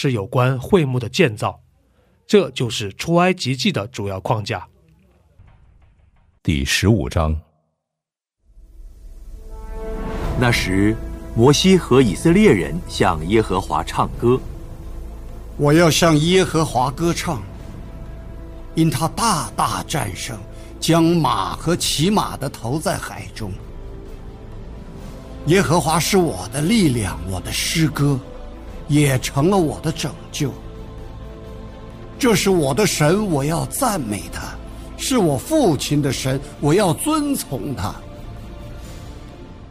是有关会幕的建造，这就是出埃及记的主要框架。第十五章。那时，摩西和以色列人向耶和华唱歌。我要向耶和华歌唱，因他大大战胜，将马和骑马的投在海中。耶和华是我的力量，我的诗歌。也成了我的拯救。这是我的神，我要赞美他；是我父亲的神，我要遵从他。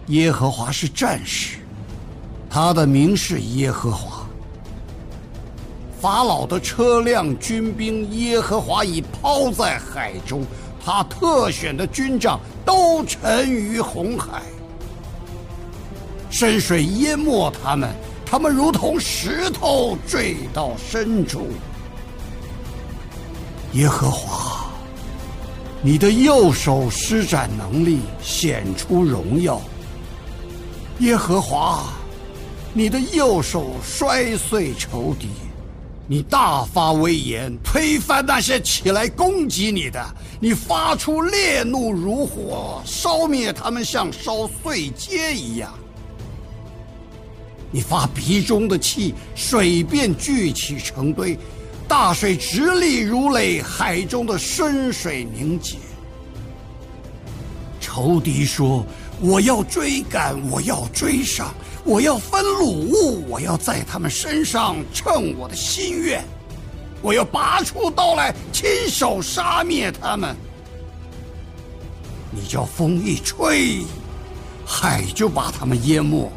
耶和华是战士，他的名是耶和华。法老的车辆、军兵，耶和华已抛在海中；他特选的军长都沉于红海，深水淹没他们。他们如同石头坠到深处。耶和华，你的右手施展能力，显出荣耀。耶和华，你的右手摔碎仇敌，你大发威严，推翻那些起来攻击你的。你发出烈怒如火，烧灭他们，像烧碎秸一样。你发鼻中的气，水便聚起成堆，大水直立如垒，海中的深水凝结。仇敌说：“我要追赶，我要追上，我要分掳物，我要在他们身上称我的心愿，我要拔出刀来，亲手杀灭他们。”你叫风一吹，海就把他们淹没。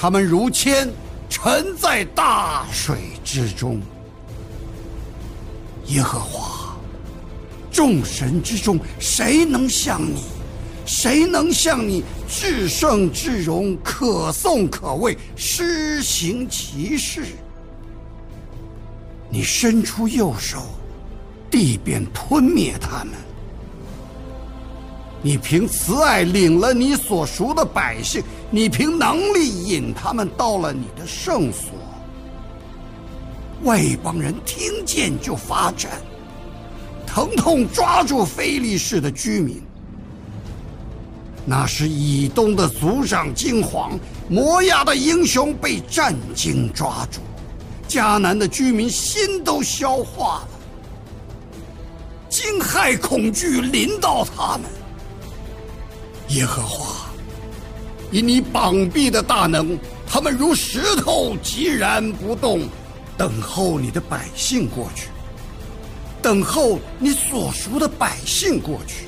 他们如铅沉在大水之中。耶和华，众神之中，谁能像你？谁能像你至圣至荣，可颂可畏，施行其事？你伸出右手，地便吞灭他们。你凭慈爱领了你所赎的百姓，你凭能力引他们到了你的圣所。外邦人听见就发战，疼痛抓住非利士的居民。那是以东的族长惊惶，摩亚的英雄被战惊抓住，迦南的居民心都消化了，惊骇恐惧临到他们。耶和华，以你膀臂的大能，他们如石头寂然不动，等候你的百姓过去，等候你所属的百姓过去。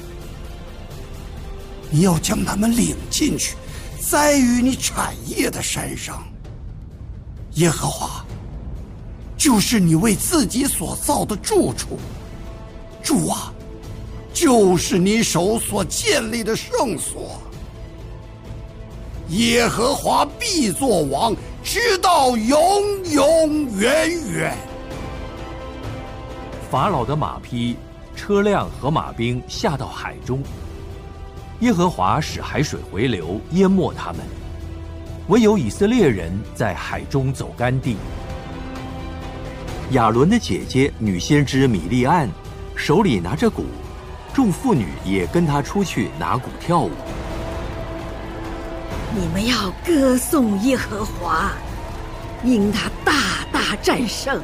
你要将他们领进去，栽于你产业的山上。耶和华，就是你为自己所造的住处，主啊。就是你手所建立的圣所，耶和华必作王，直到永永远远。法老的马匹、车辆和马兵下到海中，耶和华使海水回流，淹没他们，唯有以色列人在海中走干地。亚伦的姐姐女先知米利安，手里拿着鼓。众妇女也跟他出去拿鼓跳舞。你们要歌颂耶和华，因他大大战胜，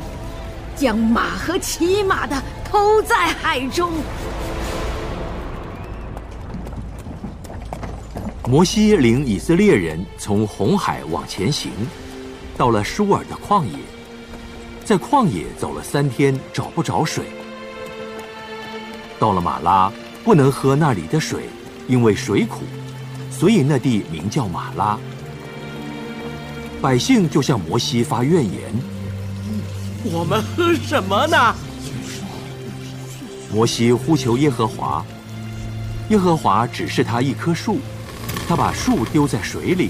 将马和骑马的投在海中。摩西领以色列人从红海往前行，到了舒尔的旷野，在旷野走了三天，找不着水。到了马拉，不能喝那里的水，因为水苦，所以那地名叫马拉。百姓就向摩西发怨言：“我们喝什么呢？”摩西呼求耶和华，耶和华指示他一棵树，他把树丢在水里，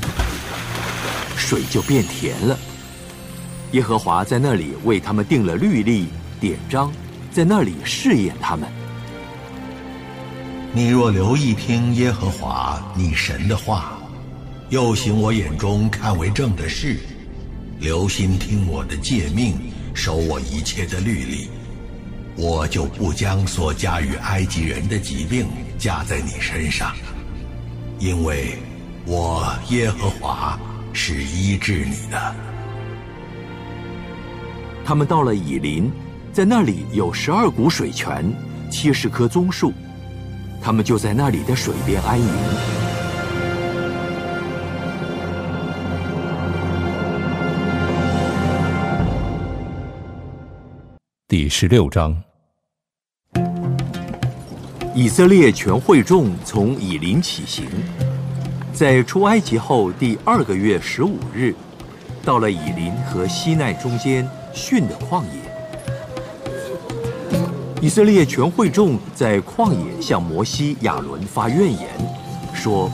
水就变甜了。耶和华在那里为他们定了律例典章，在那里试验他们。你若留意听耶和华你神的话，又行我眼中看为正的事，留心听我的诫命，守我一切的律例，我就不将所加于埃及人的疾病加在你身上，因为我耶和华是医治你的。他们到了以林，在那里有十二股水泉，七十棵棕树。他们就在那里的水边安营。第十六章，以色列全会众从以林起行，在出埃及后第二个月十五日，到了以林和西奈中间逊的旷野。以色列全会众在旷野向摩西、亚伦发怨言，说：“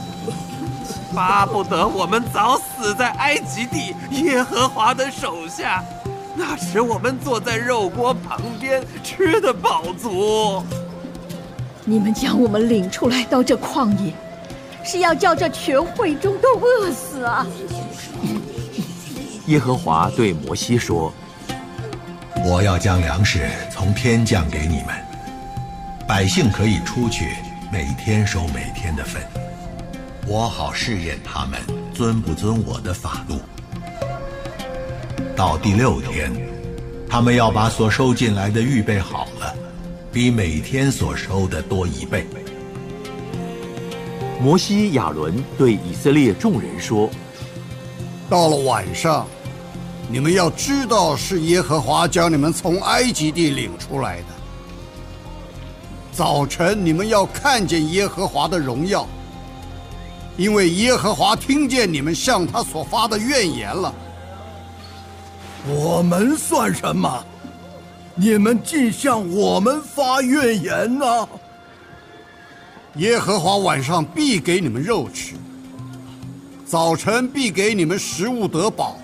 巴不得我们早死在埃及地耶和华的手下，那时我们坐在肉锅旁边，吃得饱足。你们将我们领出来到这旷野，是要叫这全会众都饿死啊！”耶和华对摩西说。我要将粮食从天降给你们，百姓可以出去，每天收每天的份。我好试验他们遵不遵我的法度。到第六天，他们要把所收进来的预备好了，比每天所收的多一倍。摩西、亚伦对以色列众人说：“到了晚上。”你们要知道，是耶和华将你们从埃及地领出来的。早晨，你们要看见耶和华的荣耀，因为耶和华听见你们向他所发的怨言了。我们算什么？你们竟向我们发怨言呢？耶和华晚上必给你们肉吃，早晨必给你们食物得饱。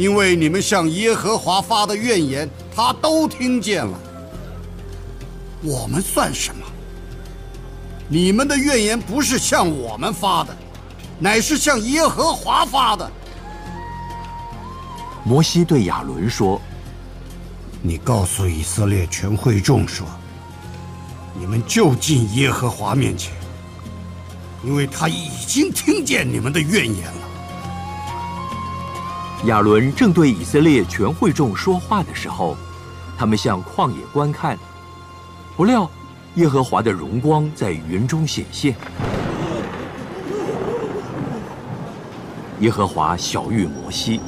因为你们向耶和华发的怨言，他都听见了。我们算什么？你们的怨言不是向我们发的，乃是向耶和华发的。摩西对亚伦说：“你告诉以色列全会众说，你们就近耶和华面前，因为他已经听见你们的怨言了。”亚伦正对以色列全会众说话的时候，他们向旷野观看，不料耶和华的荣光在云中显现。耶和华小谕摩西：“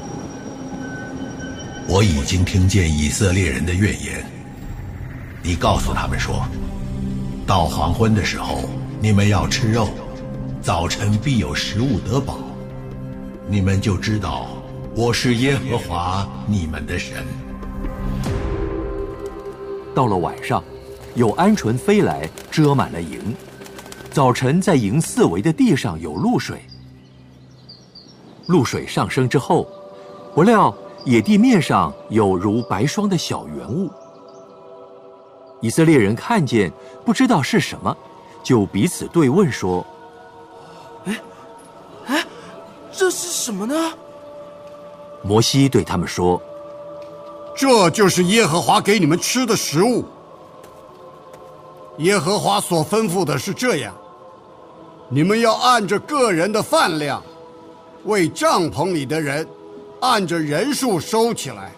我已经听见以色列人的怨言。你告诉他们说，到黄昏的时候，你们要吃肉，早晨必有食物得饱，你们就知道。”我是耶和华你们的神。到了晚上，有鹌鹑飞来，遮满了营。早晨，在营四围的地上有露水。露水上升之后，不料野地面上有如白霜的小圆物。以色列人看见，不知道是什么，就彼此对问说：“哎，哎，这是什么呢？”摩西对他们说：“这就是耶和华给你们吃的食物。耶和华所吩咐的是这样：你们要按着个人的饭量，为帐篷里的人按着人数收起来，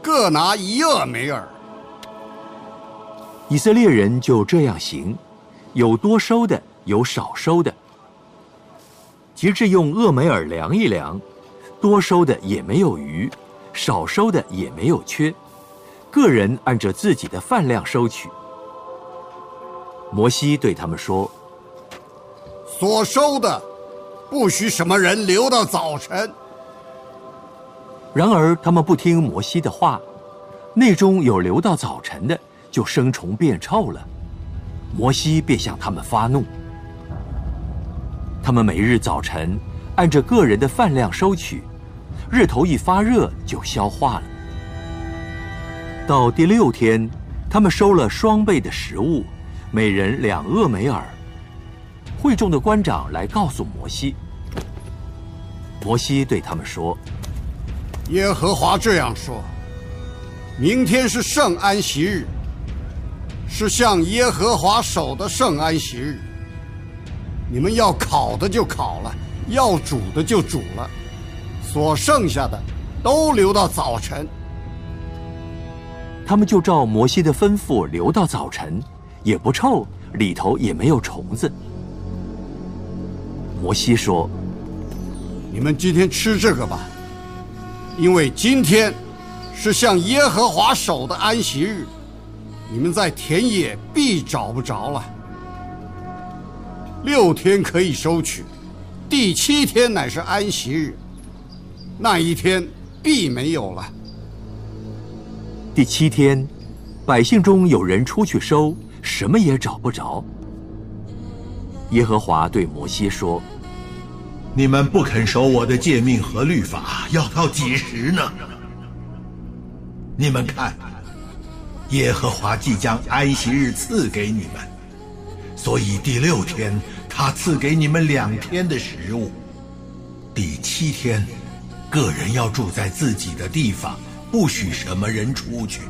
各拿一厄梅尔。以色列人就这样行，有多收的，有少收的。及至用厄梅尔量一量，多收的也没有余，少收的也没有缺，个人按着自己的饭量收取。摩西对他们说：“所收的，不许什么人留到早晨。”然而他们不听摩西的话，内中有留到早晨的，就生虫变臭了。摩西便向他们发怒。他们每日早晨按着个人的饭量收取，日头一发热就消化了。到第六天，他们收了双倍的食物。每人两厄梅尔。会众的官长来告诉摩西。摩西对他们说：“耶和华这样说：明天是圣安息日，是向耶和华守的圣安息日。你们要烤的就烤了，要煮的就煮了，所剩下的都留到早晨。”他们就照摩西的吩咐留到早晨。也不臭，里头也没有虫子。摩西说：“你们今天吃这个吧，因为今天是向耶和华守的安息日，你们在田野必找不着了。六天可以收取，第七天乃是安息日，那一天必没有了。第七天，百姓中有人出去收。”什么也找不着。耶和华对摩西说：“你们不肯守我的诫命和律法，要到几时呢？你们看，耶和华即将安息日赐给你们，所以第六天他赐给你们两天的食物。第七天，个人要住在自己的地方，不许什么人出去。”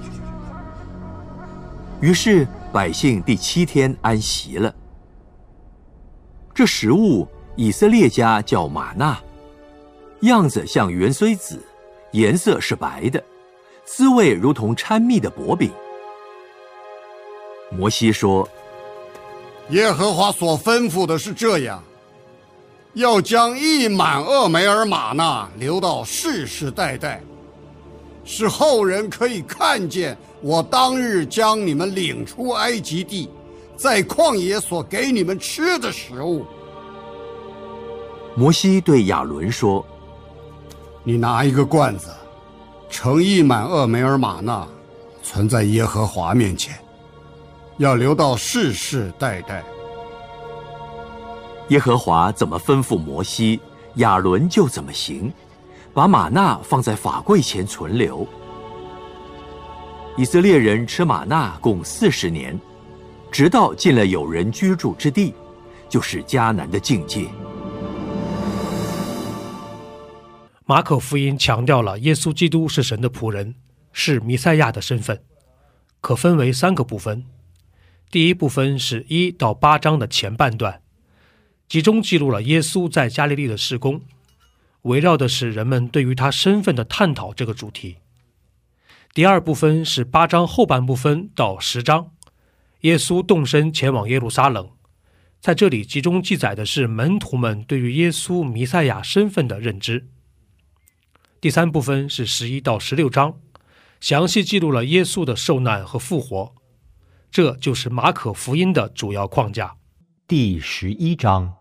于是。百姓第七天安息了。这食物以色列家叫玛纳，样子像圆锥子，颜色是白的，滋味如同掺蜜的薄饼。摩西说：“耶和华所吩咐的是这样，要将一满厄梅尔玛纳留到世世代代，使后人可以看见。”我当日将你们领出埃及地，在旷野所给你们吃的食物。摩西对亚伦说：“你拿一个罐子，盛一满厄梅尔玛纳，存在耶和华面前，要留到世世代代。耶和华怎么吩咐摩西，亚伦就怎么行，把玛纳放在法柜前存留。”以色列人吃玛纳共四十年，直到进了有人居住之地，就是迦南的境界。马可福音强调了耶稣基督是神的仆人，是弥赛亚的身份，可分为三个部分。第一部分是一到八章的前半段，集中记录了耶稣在加利利的事工，围绕的是人们对于他身份的探讨这个主题。第二部分是八章后半部分到十章，耶稣动身前往耶路撒冷，在这里集中记载的是门徒们对于耶稣弥赛亚身份的认知。第三部分是十一到十六章，详细记录了耶稣的受难和复活，这就是马可福音的主要框架。第十一章，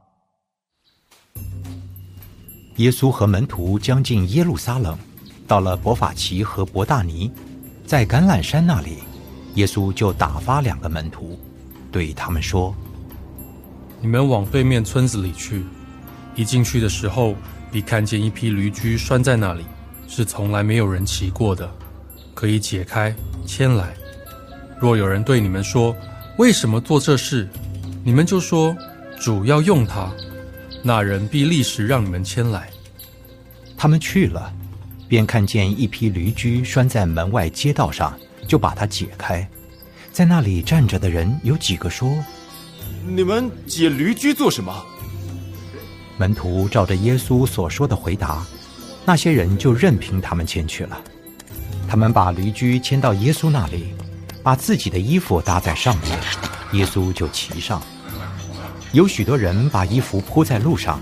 耶稣和门徒将近耶路撒冷。到了伯法奇和伯大尼，在橄榄山那里，耶稣就打发两个门徒，对他们说：“你们往对面村子里去，一进去的时候，必看见一匹驴驹拴在那里，是从来没有人骑过的，可以解开牵来。若有人对你们说为什么做这事，你们就说主要用它，那人必立时让你们牵来。”他们去了。便看见一匹驴驹拴在门外街道上，就把它解开。在那里站着的人有几个说：“你们解驴驹做什么？”门徒照着耶稣所说的回答，那些人就任凭他们牵去了。他们把驴驹牵到耶稣那里，把自己的衣服搭在上面，耶稣就骑上。有许多人把衣服铺在路上，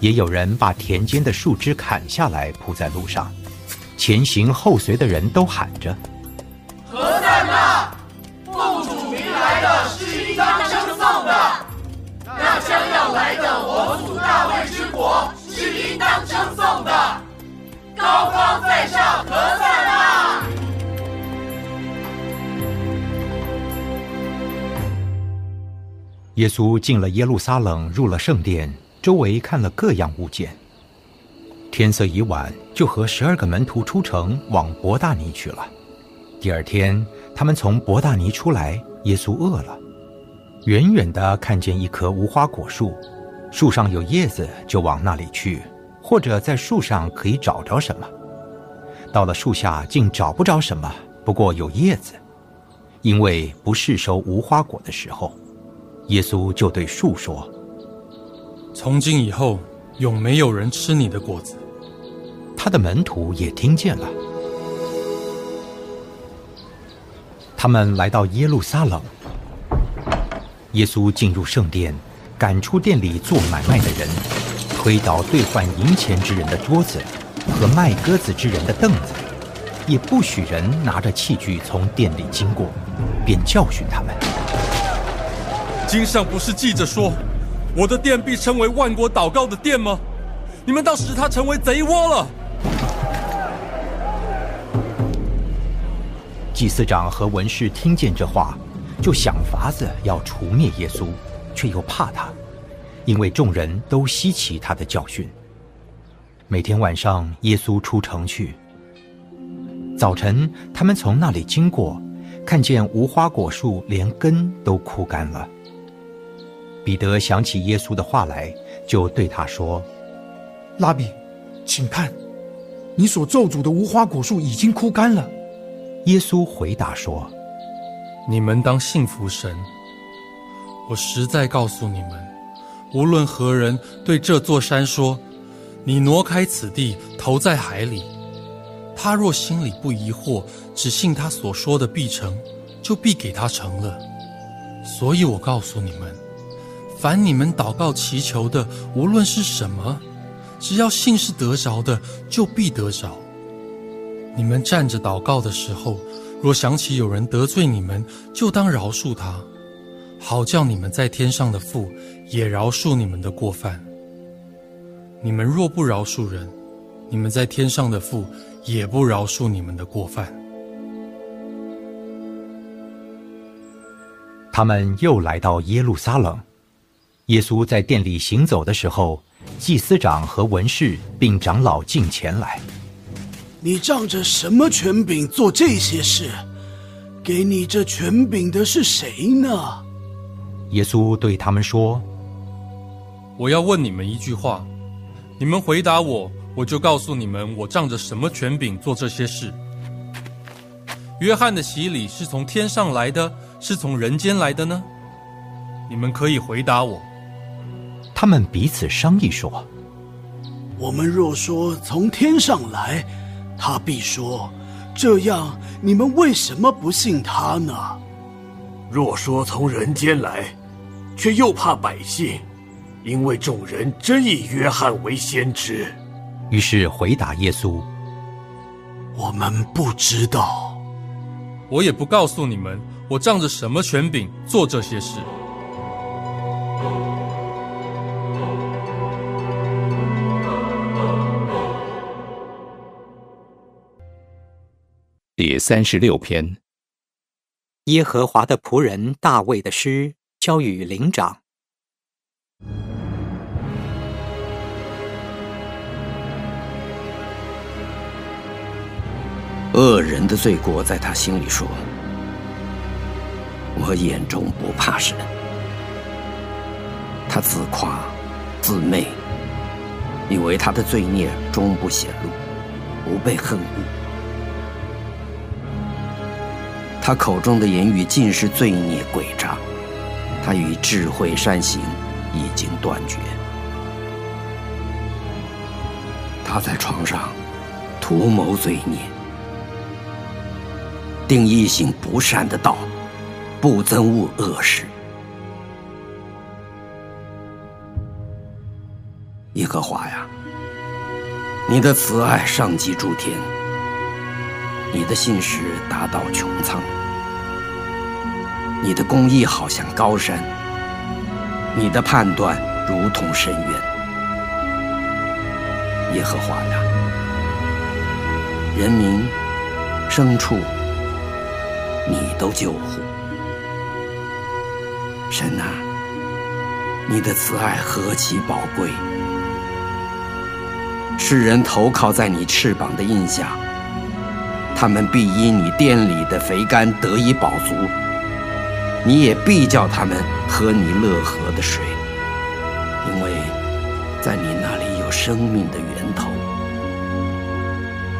也有人把田间的树枝砍下来铺在路上。前行后随的人都喊着：“何在那？奉主名来的是应当称颂的。那将要来的我主大卫之国是应当称颂的。高高在上，何在耶稣进了耶路撒冷，入了圣殿，周围看了各样物件。天色已晚，就和十二个门徒出城，往伯大尼去了。第二天，他们从伯大尼出来，耶稣饿了，远远的看见一棵无花果树，树上有叶子，就往那里去，或者在树上可以找着什么。到了树下，竟找不着什么，不过有叶子，因为不是收无花果的时候。耶稣就对树说：“从今以后，永没有人吃你的果子。”他的门徒也听见了。他们来到耶路撒冷，耶稣进入圣殿，赶出店里做买卖的人，推倒兑换银钱之人的桌子和卖鸽子之人的凳子，也不许人拿着器具从店里经过，便教训他们。经上不是记着说，我的殿必称为万国祷告的殿吗？你们倒使它成为贼窝了。祭司长和文士听见这话，就想法子要除灭耶稣，却又怕他，因为众人都稀奇他的教训。每天晚上，耶稣出城去。早晨，他们从那里经过，看见无花果树连根都枯干了。彼得想起耶稣的话来，就对他说：“拉比，请看，你所咒诅的无花果树已经枯干了。”耶稣回答说：“你们当信服神。我实在告诉你们，无论何人对这座山说：‘你挪开此地，投在海里’，他若心里不疑惑，只信他所说的必成，就必给他成了。所以我告诉你们。”凡你们祷告祈求的，无论是什么，只要信是得着的，就必得着。你们站着祷告的时候，若想起有人得罪你们，就当饶恕他，好叫你们在天上的父也饶恕你们的过犯。你们若不饶恕人，你们在天上的父也不饶恕你们的过犯。他们又来到耶路撒冷。耶稣在殿里行走的时候，祭司长和文士并长老进前来。你仗着什么权柄做这些事？给你这权柄的是谁呢？耶稣对他们说：“我要问你们一句话，你们回答我，我就告诉你们，我仗着什么权柄做这些事。约翰的洗礼是从天上来的，是从人间来的呢？你们可以回答我。”他们彼此商议说：“我们若说从天上来，他必说：这样你们为什么不信他呢？若说从人间来，却又怕百姓，因为众人真以约翰为先知。于是回答耶稣：我们不知道，我也不告诉你们，我仗着什么权柄做这些事。”第三十六篇，耶和华的仆人大卫的诗，交与灵长。恶人的罪过在他心里说：“我眼中不怕神。”他自夸自媚，以为他的罪孽终不显露，不被恨恶。他口中的言语尽是罪孽诡诈，他与智慧善行已经断绝。他在床上图谋罪孽，定一行不善的道，不憎恶恶事。耶和华呀，你的慈爱上及诸天，你的信实达到穹苍，你的公义好像高山，你的判断如同深渊。耶和华呀，人民、牲畜，你都救护。神啊，你的慈爱何其宝贵！世人投靠在你翅膀的印下，他们必因你店里的肥甘得以饱足。你也必叫他们喝你乐河的水，因为在你那里有生命的源头。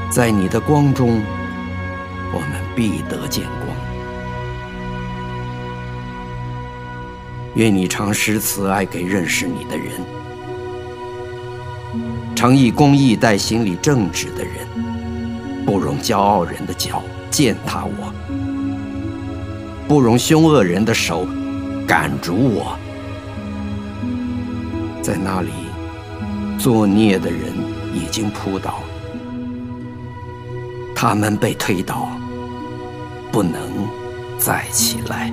在你的光中，我们必得见光。愿你常施慈爱给认识你的人，常以公义待心里正直的人，不容骄傲人的脚践踏我，不容凶恶人的手赶逐我。在那里，作孽的人已经扑倒。他们被推倒，不能再起来。